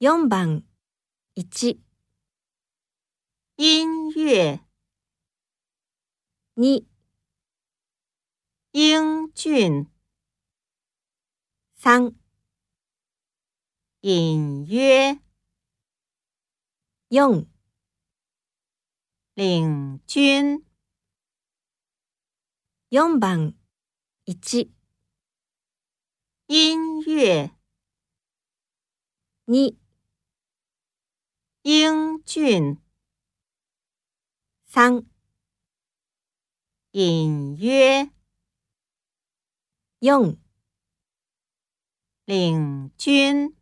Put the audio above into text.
4番。1、音乐、2、英俊、3、隐约、4领军、4番。1、音乐、2、英俊、三、隐约、用领军。